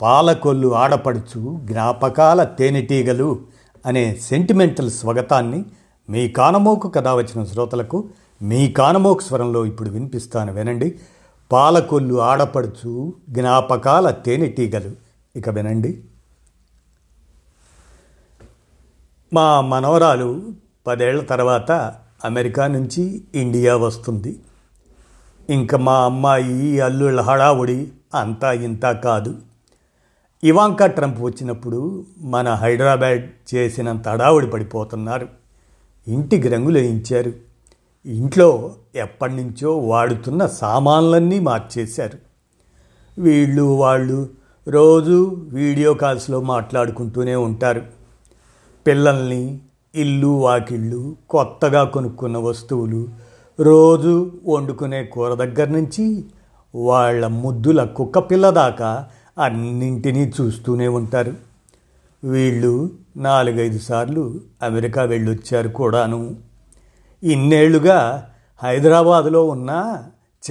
పాలకొల్లు ఆడపడుచు జ్ఞాపకాల తేనెటీగలు అనే సెంటిమెంటల్ స్వగతాన్ని మీ కానమోకు కథ వచ్చిన శ్రోతలకు మీ కానమోకు స్వరంలో ఇప్పుడు వినిపిస్తాను వినండి. పాలకొల్లు ఆడపడుచు జ్ఞాపకాల తేనెటీగలు. ఇక వినండి. మా మనవరాలు పదేళ్ళ తర్వాత అమెరికా నుంచి ఇండియా వస్తుంది. ఇంకా మా అమ్మాయి అల్లుళ్ళ హడావుడి అంతా ఇంత కాదు. ఇవాంకా ట్రంప్ వచ్చినప్పుడు మన హైదరాబాద్ చేసినంత హడావుడి పడిపోతున్నారు. ఇంటికి రంగులు వేయించారు ఇంట్లో ఎప్పటి నుంచో వాడుతున్న సామాన్లన్నీ మార్చేశారు. వీళ్ళు వాళ్ళు రోజు వీడియో కాల్స్లో మాట్లాడుకుంటూనే ఉంటారు. పిల్లల్ని ఇల్లు వాకిళ్ళు కొత్తగా కొనుక్కున్న వస్తువులు రోజు వండుకునే కూర దగ్గర నుంచి వాళ్ళ ముద్దుల కుక్క పిల్ల దాకా అన్నింటినీ చూస్తూనే ఉంటారు. వీళ్ళు నాలుగైదు సార్లు అమెరికా వెళ్ళొచ్చారు కూడాను. ఇన్నేళ్ళుగా హైదరాబాదులో ఉన్న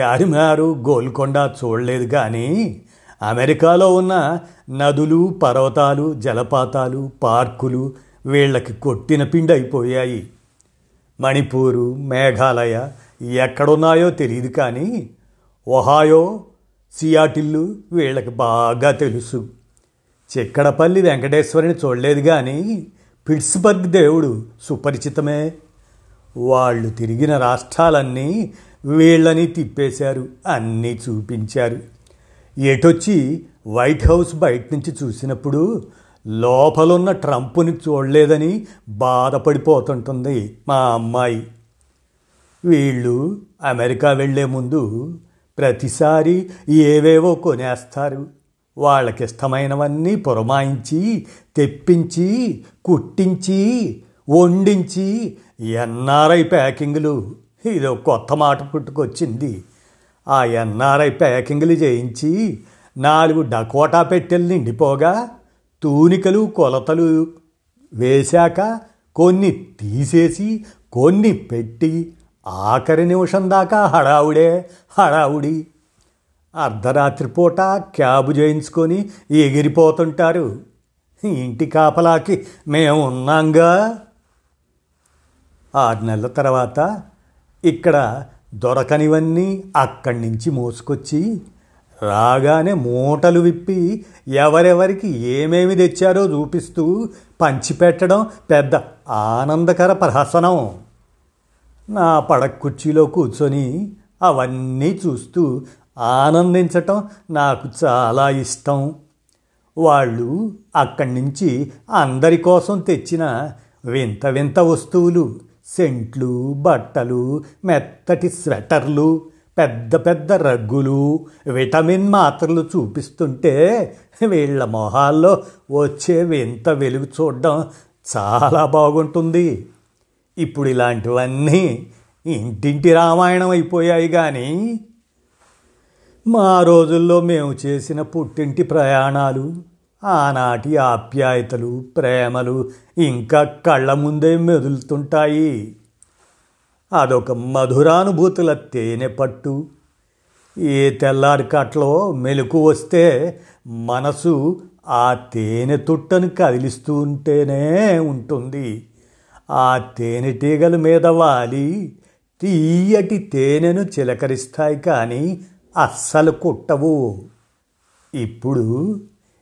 చార్మినారు గోల్కొండ చూడలేదు కానీ అమెరికాలో ఉన్న నదులు పర్వతాలు జలపాతాలు పార్కులు వీళ్ళకి కొట్టిన పిండి అయిపోయాయి. మణిపూరు మేఘాలయ ఎక్కడున్నాయో తెలియదు కానీ ఒహాయో సియాటిల్లు వీళ్ళకి బాగా తెలుసు. చిక్కడపల్లి వెంకటేశ్వరిని చూడలేదు కానీ పిట్స్బర్గ్ దేవుడు సుపరిచితమే. వాళ్ళు తిరిగిన రాష్ట్రాలన్నీ వీళ్ళని తిప్పేశారు అన్నీ చూపించారు. ఎటొచ్చి వైట్ హౌస్ బయట నుంచి చూసినప్పుడు లోపలున్న ట్రంప్ని చూడలేదని బాధపడిపోతుంటుంది మా అమ్మాయి. వీళ్ళు అమెరికా వెళ్ళే ముందు ప్రతిసారి ఏవేవో కొనేస్తారు. వాళ్ళకిష్టమైనవన్నీ పురమాయించి తెప్పించి కుట్టించి వండించి ఎన్ఆర్ఐ ప్యాకింగ్లు. ఇదో కొత్త మాట పుట్టుకొచ్చింది. ఆ ఎన్ఆర్ఐ ప్యాకింగ్లు చేయించి నాలుగు డకోటా పెట్టెలు నిండిపోగా తూనికలు కొలతలు వేశాక కొన్ని తీసేసి కొన్ని పెట్టి ఆఖరి నిమిషం దాకా హడావుడే హడావుడి. అర్ధరాత్రి పూట క్యాబ్ చేయించుకొని ఎగిరిపోతుంటారు. ఇంటి కాపలాకి మేము ఉన్నాంగా. ఆరు నెలల తర్వాత ఇక్కడ దొరకనివన్నీ అక్కడి నుంచి మోసుకొచ్చి రాగానే మూటలు విప్పి ఎవరెవరికి ఏమేమి తెచ్చారో చూపిస్తూ పంచిపెట్టడం పెద్ద ఆనందకర ప్రహసనం. నా పడక కుర్చీలో కూర్చొని అవన్నీ చూస్తూ ఆనందించటం నాకు చాలా ఇష్టం. వాళ్ళు అక్కడి నుంచి అందరి కోసం తెచ్చిన వింత వింత వస్తువులు సెంట్లు బట్టలు మెత్తటి స్వెటర్లు పెద్ద పెద్ద రగ్గులు విటమిన్ మాత్రలు చూపిస్తుంటే వీళ్ళ మొహాల్లో వచ్చే వింత వెలుగు చూడడం చాలా బాగుంటుంది. ఇప్పుడు ఇలాంటివన్నీ ఇంటింటి రామాయణం అయిపోయాయి కానీ మా రోజుల్లో మేము చేసిన పుట్టింటి ప్రయాణాలు ఆనాటి ఆప్యాయతలు ప్రేమలు ఇంకా కళ్ళ ముందే మెదులుతుంటాయి. అదొక మధురానుభూతుల తేనె పట్టు. ఏ తెల్లారి కట్లో మెలకు వస్తే మనసు ఆ తేనె తుట్టను కదిలిస్తూ ఉంటేనే ఉంటుంది. ఆ తేనెటీగల మీద వాలి. తీయటి తేనెను చిలకరిస్తాయి కానీ అస్సలు కుట్టవు. ఇప్పుడు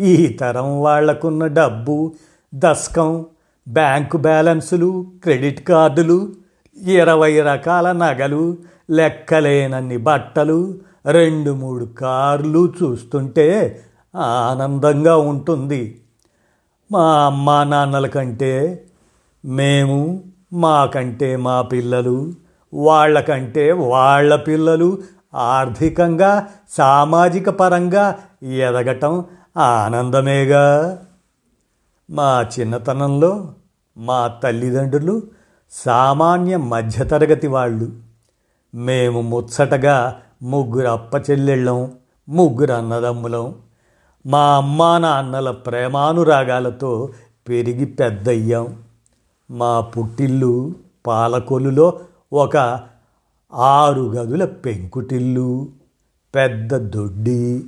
ఈ తరం వాళ్ళకున్న డబ్బు దశకం బ్యాంకు బ్యాలెన్సులు క్రెడిట్ కార్డులు ఇరవై రకాల నగలు లెక్కలేనన్ని బట్టలు రెండు మూడు కార్లు చూస్తుంటే ఆనందంగా ఉంటుంది. మా అమ్మా నాన్నల కంటే మేము మాకంటే మా పిల్లలు వాళ్ళకంటే వాళ్ళ పిల్లలు ఆర్థికంగా సామాజిక పరంగా ఎదగటం ఆనందమేగా. మా చిన్నతనంలో మా తల్లిదండ్రులు సామాన్య మధ్యతరగతి వాళ్ళు. మేము ముచ్చటగా ముగ్గురు అప్పచెల్లెళ్ళం ముగ్గురు అన్నదమ్ములం. మా అమ్మా నాన్నల ప్రేమానురాగాలతో పెరిగి పెద్దయ్యాం. మా పుట్టిల్లు పాలకొల్లులో ఒక ఆరు గదుల పెంకుటిల్లు పెద్ద దొడ్డి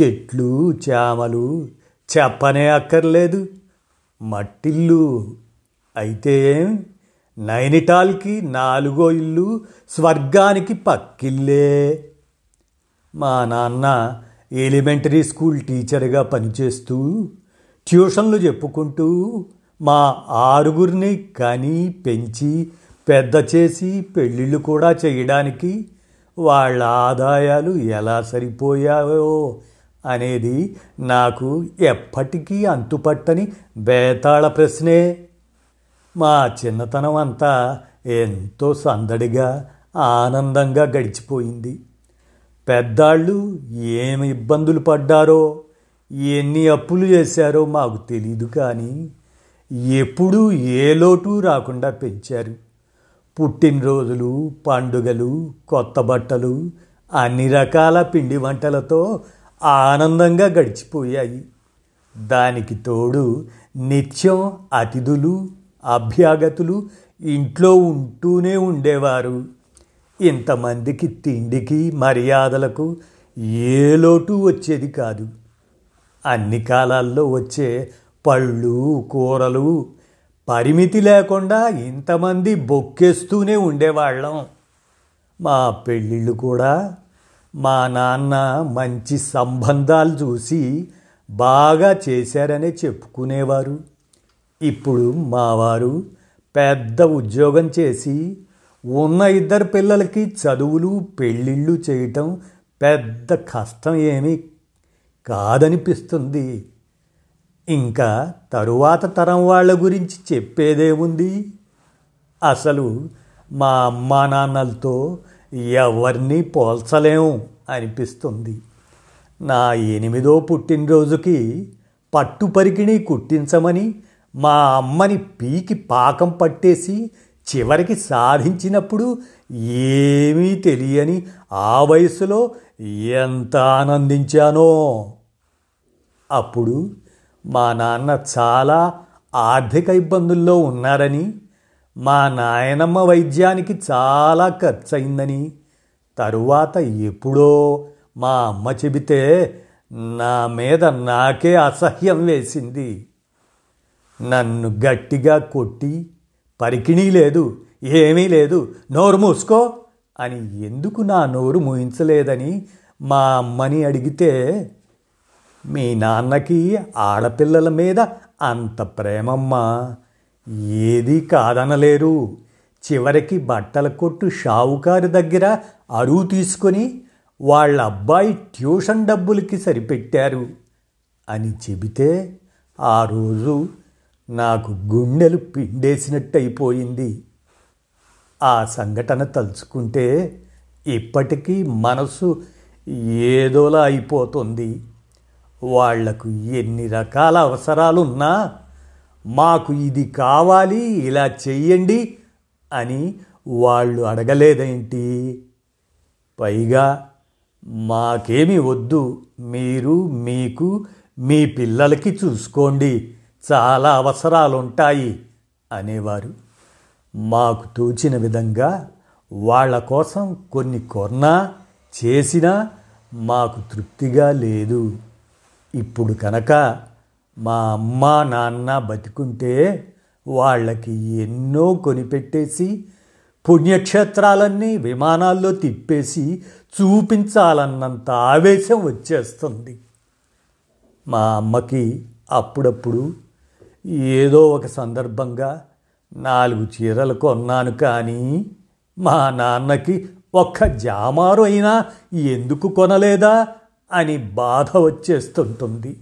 చెట్లు చేమలు. చెప్పనే అక్కర్లేదు. మట్టిల్లు అయితే నైనిటాల్కి నాలుగో ఇల్లు స్వర్గానికి పక్కిల్లే. మా నాన్న ఎలిమెంటరీ స్కూల్ టీచర్గా పనిచేస్తూ ట్యూషన్లు చెప్పుకుంటూ మా ఆరుగురిని కని పెంచి పెద్ద చేసి పెళ్ళిళ్ళు కూడా చేయడానికి వాళ్ళ ఆదాయాలు ఎలా సరిపోయాయో అనేది నాకు ఎప్పటికీ అంతుపట్టని బేతాళ ప్రశ్నే. మా చిన్నతనం అంతా ఎంతో సందడిగా ఆనందంగా గడిచిపోయింది. పెద్దాళ్ళు ఏమి ఇబ్బందులు పడ్డారో ఎన్ని అప్పులు చేశారో మాకు తెలీదు కానీ ఎప్పుడూ ఏ లోటు రాకుండా పెంచారు. పుట్టినరోజులు పండుగలు కొత్త బట్టలు అన్ని రకాల పిండి వంటలతో ఆనందంగా గడిచిపోయాయి. దానికి తోడు నిత్యం అతిథులు అభ్యాగతులు ఇంట్లో ఉంటూనే ఉండేవారు. ఇంతమందికి తిండికి మర్యాదలకు ఏ లోటు వచ్చేది కాదు. అన్ని కాలాల్లో వచ్చే పళ్ళు కూరలు పరిమితి లేకుండా ఇంతమంది బొక్కేస్తూనే ఉండేవాళ్ళం. మా పెళ్ళిళ్ళు కూడా మా నాన్న మంచి సంబంధాలు చూసి బాగా చేశారనే చెప్పుకునేవారు. ఇప్పుడు మావారు పెద్ద ఉద్యోగం చేసి ఉన్న ఇద్దరు పిల్లలకి చదువులు పెళ్ళిళ్ళు చేయటం పెద్ద కష్టం ఏమీ కాదనిపిస్తుంది. ఇంకా తరువాత తరం వాళ్ళ గురించి చెప్పేదేముంది అసలు మా అమ్మా నాన్నలతో ఎవరిని పోల్చలేము అనిపిస్తుంది. నా ఎనిమిదో పుట్టినరోజుకి పట్టు పరికిణి కుట్టించమని మా అమ్మని పీకి పాకం పట్టేసి చివరికి సాధించినప్పుడు ఏమీ తెలియని ఆ వయసులో ఎంత ఆనందించానో. అప్పుడు మా నాన్న చాలా ఆర్థిక ఇబ్బందుల్లో ఉన్నారని మా నాయనమ్మ వైద్యానికి చాలా ఖర్చయిందని తరువాత ఎప్పుడో మా అమ్మ చెబితే నా మీద నాకే అసహ్యం వేసింది. నన్ను గట్టిగా కొట్టి పరికిణీ లేదు ఏమీ లేదు నోరు మూసుకో అని ఎందుకు నా నోరు మూయించలేదని మా అమ్మని అడిగితే మీ నాన్నకి ఆడపిల్లల మీద అంత ప్రేమమ్మా. ఏదీ కాదనలేరు. చివరికి బట్టల కొట్టు షావుకారి దగ్గర అరువు తీసుకొని వాళ్ళ అబ్బాయి ట్యూషన్ డబ్బులకి సరిపెట్టారు అని చెబితే ఆ రోజు నాకు గుండెలు పిండేసినట్టు అయిపోయింది ఆ సంఘటన తలుచుకుంటే ఇప్పటికీ మనసు ఏదోలా అయిపోతుంది. వాళ్ళకు ఎన్ని రకాల అవసరాలున్నా మాకు ఇది కావాలి ఇలా చెయ్యండి అని వాళ్ళు అడగలేదేంటి? పైగా మాకేమి వద్దు మీరు మీకు మీ పిల్లలకి చూసుకోండి చాలా అవసరాలుంటాయి అనేవారు. మాకు తోచిన విధంగా వాళ్ళ కోసం కొన్ని కొన్నా చేసినా మాకు తృప్తిగా లేదు. ఇప్పుడు కనుక మా అమ్మ నాన్న బతికుంటే వాళ్ళకి ఎన్నో కొనిపెట్టేసి పుణ్యక్షేత్రాలన్నీ విమానాల్లో తిప్పేసి చూపించాలన్నంత ఆవేశం వచ్చేస్తుంది. మా అమ్మకి అప్పుడప్పుడు ఏదో ఒక సందర్భంగా నాలుగు చీరలు కొన్నాను కానీ మా నాన్నకి ఒక్క జామారు అయినా ఎందుకు కొనలేదా? అని బాధ వచ్చేస్తుంటుంది.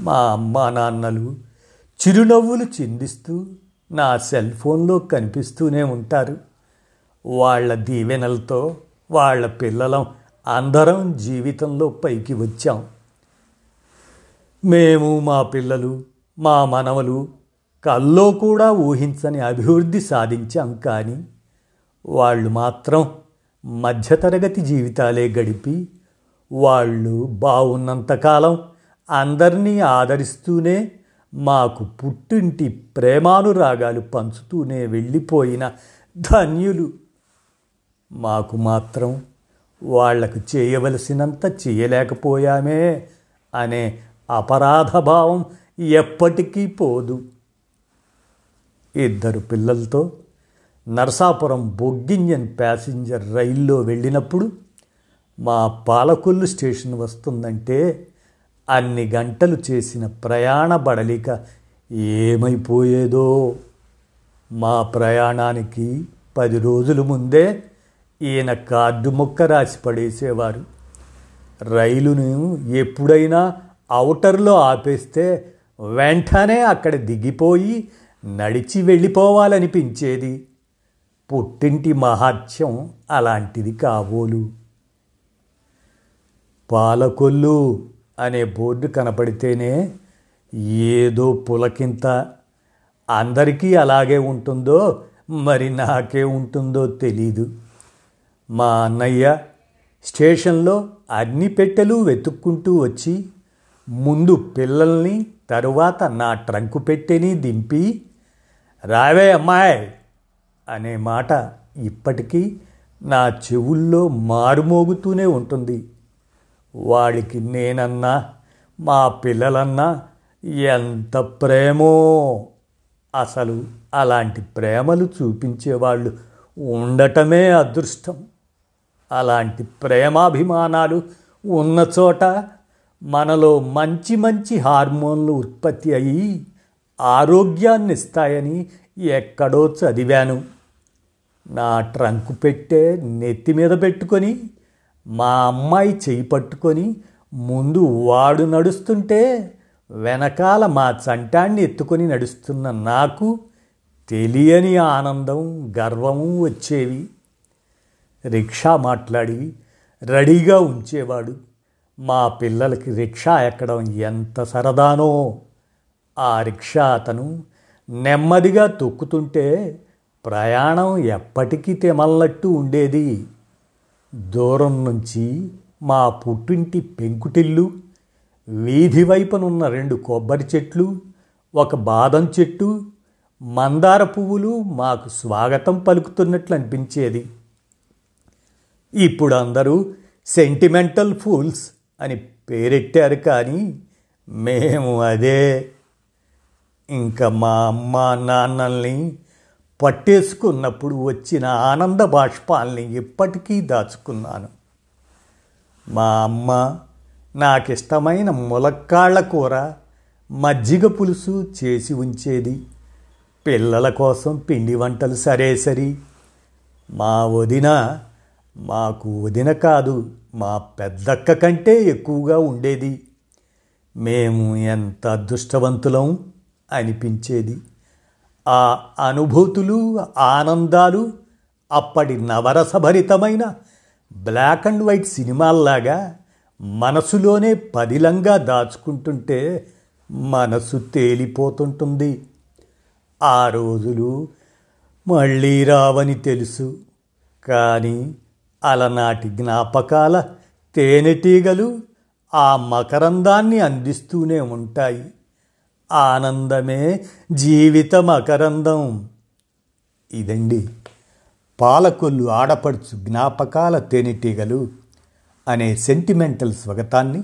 మా అమ్మా నాన్నలు చిరునవ్వులు చిందిస్తూ నా సెల్ ఫోన్లో కనిపిస్తూనే ఉంటారు. వాళ్ళ దీవెనలతో వాళ్ళ పిల్లలం అందరం జీవితంలో పైకి వచ్చాం. మేము మా పిల్లలు మా మనవలు కల్లో కూడా ఊహించని అభివృద్ధి సాధించాం కానీ వాళ్ళు మాత్రం మధ్యతరగతి జీవితాలే గడిపి వాళ్ళు బాగున్నంతకాలం అందరినీ ఆదరిస్తూనే మాకు పుట్టింటి ప్రేమానురాగాలు పంచుతూనే వెళ్ళిపోయిన ధన్యులు. మాకు మాత్రం వాళ్ళకు చేయవలసినంత చేయలేకపోయామే అనే అపరాధభావం ఎప్పటికీ పోదు. ఇద్దరు పిల్లలతో నరసాపురం బొగ్గింజన్ ప్యాసింజర్ రైల్లో వెళ్ళినప్పుడు మా పాలకొల్లు స్టేషన్ వస్తుందంటే అన్ని గంటలు చేసిన ప్రయాణ బడలిక ఏమైపోయేదో. మా ప్రయాణానికి పది రోజుల ముందే ఈయన కార్డు మొక్క రాసి పడేసేవారు. రైలును ఎప్పుడైనా అవుటర్లో ఆపేస్తే వెంటనే అక్కడ దిగిపోయి నడిచి వెళ్ళిపోవాలనిపించేది. పుట్టింటి మహాత్యం అలాంటిది కాబోలు. పాలకొల్లు అనే బోర్డు కనపడితేనే ఏదో పులకింత అందరికీ అలాగే ఉంటుందో మరి నాకే ఉంటుందో తెలీదు. మా అన్నయ్య స్టేషన్లో అన్ని పెట్టెలు వెతుక్కుంటూ వచ్చి ముందు పిల్లల్ని తరువాత నా ట్రంకు పెట్టెని దింపి రావే అమ్మాయి! అనే మాట ఇప్పటికీ నా చెవుల్లో మారుమోగుతూనే ఉంటుంది. వాడికి నేనన్నా మా పిల్లలన్నా ఎంత ప్రేమో. అసలు అలాంటి ప్రేమలు చూపించేవాళ్ళు ఉండటమే అదృష్టం. అలాంటి ప్రేమాభిమానాలు ఉన్న చోట మనలో మంచి మంచి హార్మోన్లు ఉత్పత్తి అయ్యి ఆరోగ్యాన్ని ఇస్తాయని ఎక్కడో చదివాను. నా ట్రంక్ పెట్టే నెత్తి మీద పెట్టుకొని మా అమ్మాయి చేయి పట్టుకొని ముందు వాడు నడుస్తుంటే వెనకాల మా చంటాన్ని ఎత్తుకొని నడుస్తున్న నాకు తెలియని ఆనందం గర్వము వచ్చేవి. రిక్షా మాట్లాడి రెడీగా ఉంచేవాడు. మా పిల్లలకి రిక్షా ఎక్కడం ఎంత సరదానో! ఆ రిక్షా అతను నెమ్మదిగా తొక్కుతుంటే ప్రయాణం ఎప్పటికీ తెమల్లట్టు ఉండేది. దూరం నుంచి మా పుట్టింటి పెంకుటిల్లు వీధి వైపునున్న రెండు కొబ్బరి చెట్లు ఒక బాదం చెట్టు మందార పువ్వులు మాకు స్వాగతం పలుకుతున్నట్లు అనిపించేది. ఇప్పుడు అందరూ సెంటిమెంటల్ ఫూల్స్ అని పేరెట్టారు కానీ మేము అదే. ఇంకా మా అమ్మ నాన్నల్ని పట్టేసుకున్నప్పుడు వచ్చిన ఆనంద బాష్పాల్ని ఇప్పటికీ దాచుకున్నాను. మా అమ్మ నాకిష్టమైన ములక్కాళ్ళ కూర మజ్జిగ పులుసు చేసి ఉంచేది. పిల్లల కోసం పిండి వంటలు సరే సరి మా వదిన మాకు వదిన కాదు మా పెద్దక్క కంటే ఎక్కువగా ఉండేది. మేము ఎంత అదృష్టవంతులం అనిపించేది. ఆ అనుభూతులు ఆనందాలు అప్పటి నవరసభరితమైన బ్లాక్ అండ్ వైట్ సినిమాల్లాగా మనసులోనే పదిలంగా దాచుకుంటుంటే మనసు తేలిపోతుంటుంది. ఆ రోజులు మళ్ళీ రావని తెలుసు. కానీ అలనాటి జ్ఞాపకాల తేనెటీగలు ఆ మకరందాన్ని అందిస్తూనే ఉంటాయి. ఆనందమే జీవితం అకరందం ఇదండి పాలకొల్లు ఆడపడుచు జ్ఞాపకాల తేనెటీగలు అనే సెంటిమెంటల్ స్వగతాన్ని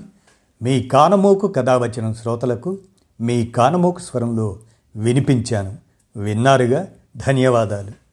మీ కానమోకు కథావచనం శ్రోతలకు మీ కానమోకు స్వరంలో వినిపించాను. విన్నారుగా? ధన్యవాదాలు.